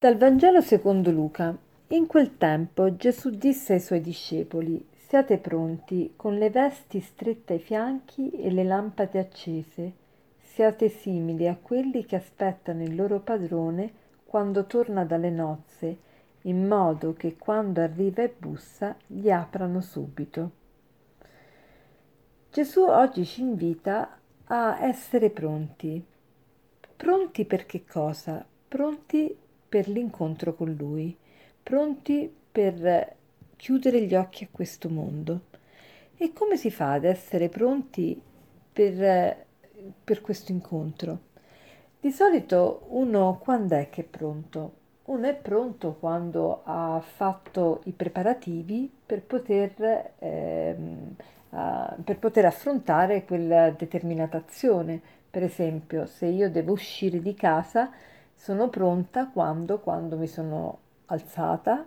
Dal Vangelo secondo Luca. In quel tempo Gesù disse ai suoi discepoli, Siate pronti, con le vesti strette ai fianchi e le lampade accese. Siate simili a quelli che aspettano il loro padrone quando torna dalle nozze, in modo che quando arriva e bussa gli aprano subito. Gesù oggi ci invita a essere pronti. Pronti per che cosa? Pronti per l'incontro con Lui, pronti per chiudere gli occhi a questo mondo. E come si fa ad essere pronti per, per questo incontro? Di solito uno quando è che è pronto? Uno è pronto quando ha fatto i preparativi per poter, ehm, uh, per poter affrontare quella determinata azione. Per esempio, se io devo uscire di casa, sono pronta quando, quando mi sono alzata,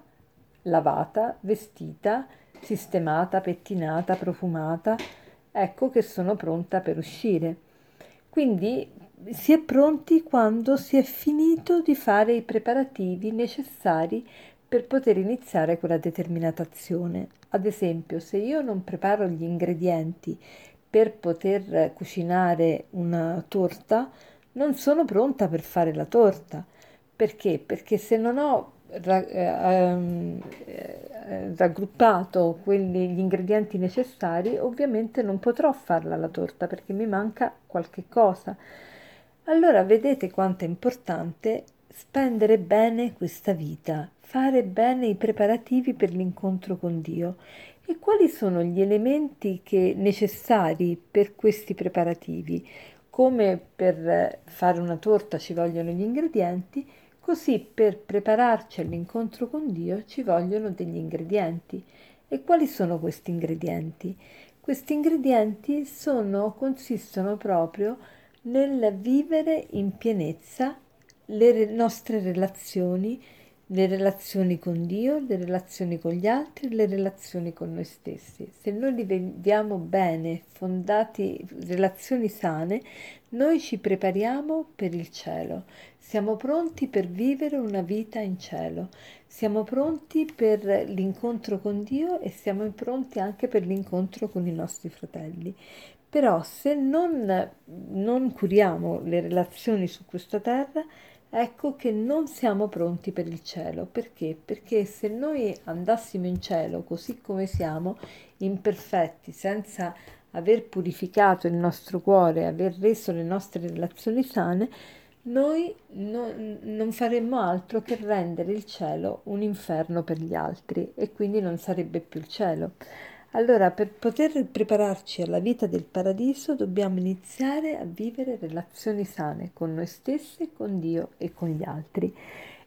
lavata, vestita, sistemata, pettinata, profumata, ecco che sono pronta per uscire. Quindi si è pronti quando si è finito di fare i preparativi necessari per poter iniziare quella determinata azione. Ad esempio, se io non preparo gli ingredienti per poter cucinare una torta, non sono pronta per fare la torta. Perché? Perché se non ho ra- ehm, eh, raggruppato quelli, gli ingredienti necessari, ovviamente non potrò farla la torta perché mi manca qualche cosa. Allora vedete quanto è importante spendere bene questa vita, fare bene i preparativi per l'incontro con Dio. E quali sono gli elementi che, necessari per questi preparativi? Come per fare una torta ci vogliono gli ingredienti, così per prepararci all'incontro con Dio ci vogliono degli ingredienti. E quali sono questi ingredienti? Questi ingredienti sono, consistono proprio nel vivere in pienezza le nostre relazioni, le relazioni con Dio, le relazioni con gli altri, le relazioni con noi stessi. Se noi li vediamo bene, fondati relazioni sane, noi ci prepariamo per il cielo. Siamo pronti per vivere una vita in cielo. Siamo pronti per l'incontro con Dio e siamo pronti anche per l'incontro con i nostri fratelli. Però se non, non curiamo le relazioni su questa terra, ecco che non siamo pronti per il cielo. Perché? Perché se noi andassimo in cielo così come siamo, imperfetti, senza aver purificato il nostro cuore, aver reso le nostre relazioni sane, noi no, non faremmo altro che rendere il cielo un inferno per gli altri e quindi non sarebbe più il cielo. Allora, per poter prepararci alla vita del paradiso dobbiamo iniziare a vivere relazioni sane con noi stessi, con Dio e con gli altri.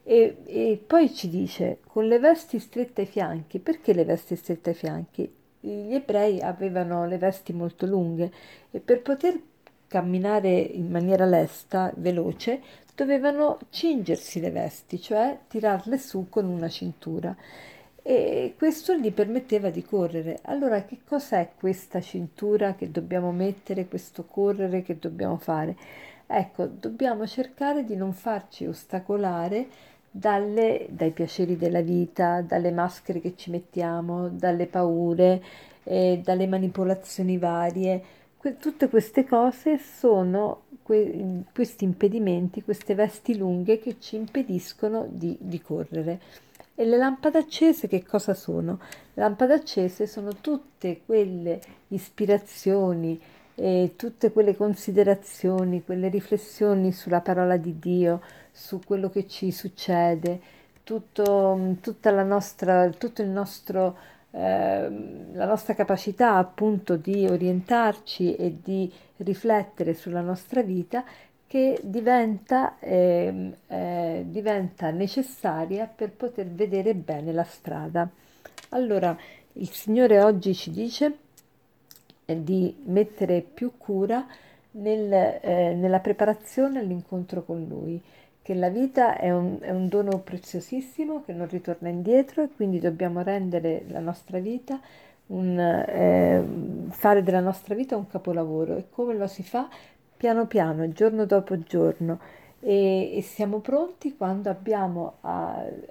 E, e poi ci dice, con le vesti strette ai fianchi, perché le vesti strette ai fianchi? Gli ebrei avevano le vesti molto lunghe e per poter camminare in maniera lesta, veloce, dovevano cingersi le vesti, cioè tirarle su con una cintura e questo gli permetteva di correre. Allora, che cos'è questa cintura che dobbiamo mettere, questo correre che dobbiamo fare? Ecco, dobbiamo cercare di non farci ostacolare dalle, dai piaceri della vita, dalle maschere che ci mettiamo, dalle paure, eh, dalle manipolazioni varie. Que- tutte queste cose sono que- questi impedimenti, queste vesti lunghe che ci impediscono di, di correre. E le lampade accese che cosa sono? Le lampade accese sono tutte quelle ispirazioni, e tutte quelle considerazioni, quelle riflessioni sulla parola di Dio, su quello che ci succede, tutto, nostra, tutto il nostro, eh, la nostra capacità appunto di orientarci e di riflettere sulla nostra vita che diventa, eh, eh, diventa necessaria per poter vedere bene la strada. Allora, il Signore oggi ci dice eh, di mettere più cura nel, eh, nella preparazione all'incontro con Lui, che la vita è un, è un, dono preziosissimo che non ritorna indietro e quindi dobbiamo rendere la nostra vita un, eh, fare della nostra vita un capolavoro e come lo si fa piano piano, giorno dopo giorno, e, e siamo pronti quando abbiamo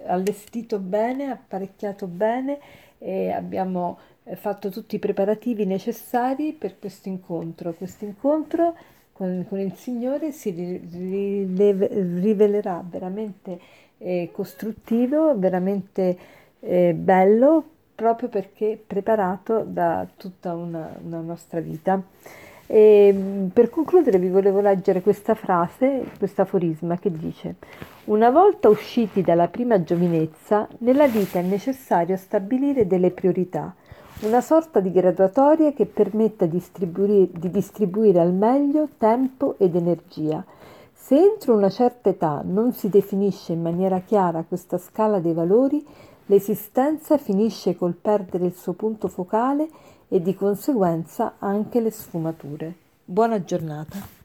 allestito bene, apparecchiato bene e abbiamo eh, fatto tutti i preparativi necessari per questo incontro. Questo incontro con, con il Signore si rileve, rivelerà veramente eh, costruttivo, veramente eh, bello, proprio perché preparato da tutta una, una nostra vita. E per concludere vi volevo leggere questa frase, questo aforisma che dice Una volta usciti dalla prima giovinezza, nella vita è necessario stabilire delle priorità, una sorta di graduatoria che permetta di di distribuire al meglio tempo ed energia. Se entro una certa età non si definisce in maniera chiara questa scala dei valori, l'esistenza finisce col perdere il suo punto focale e di conseguenza anche le sfumature. Buona giornata.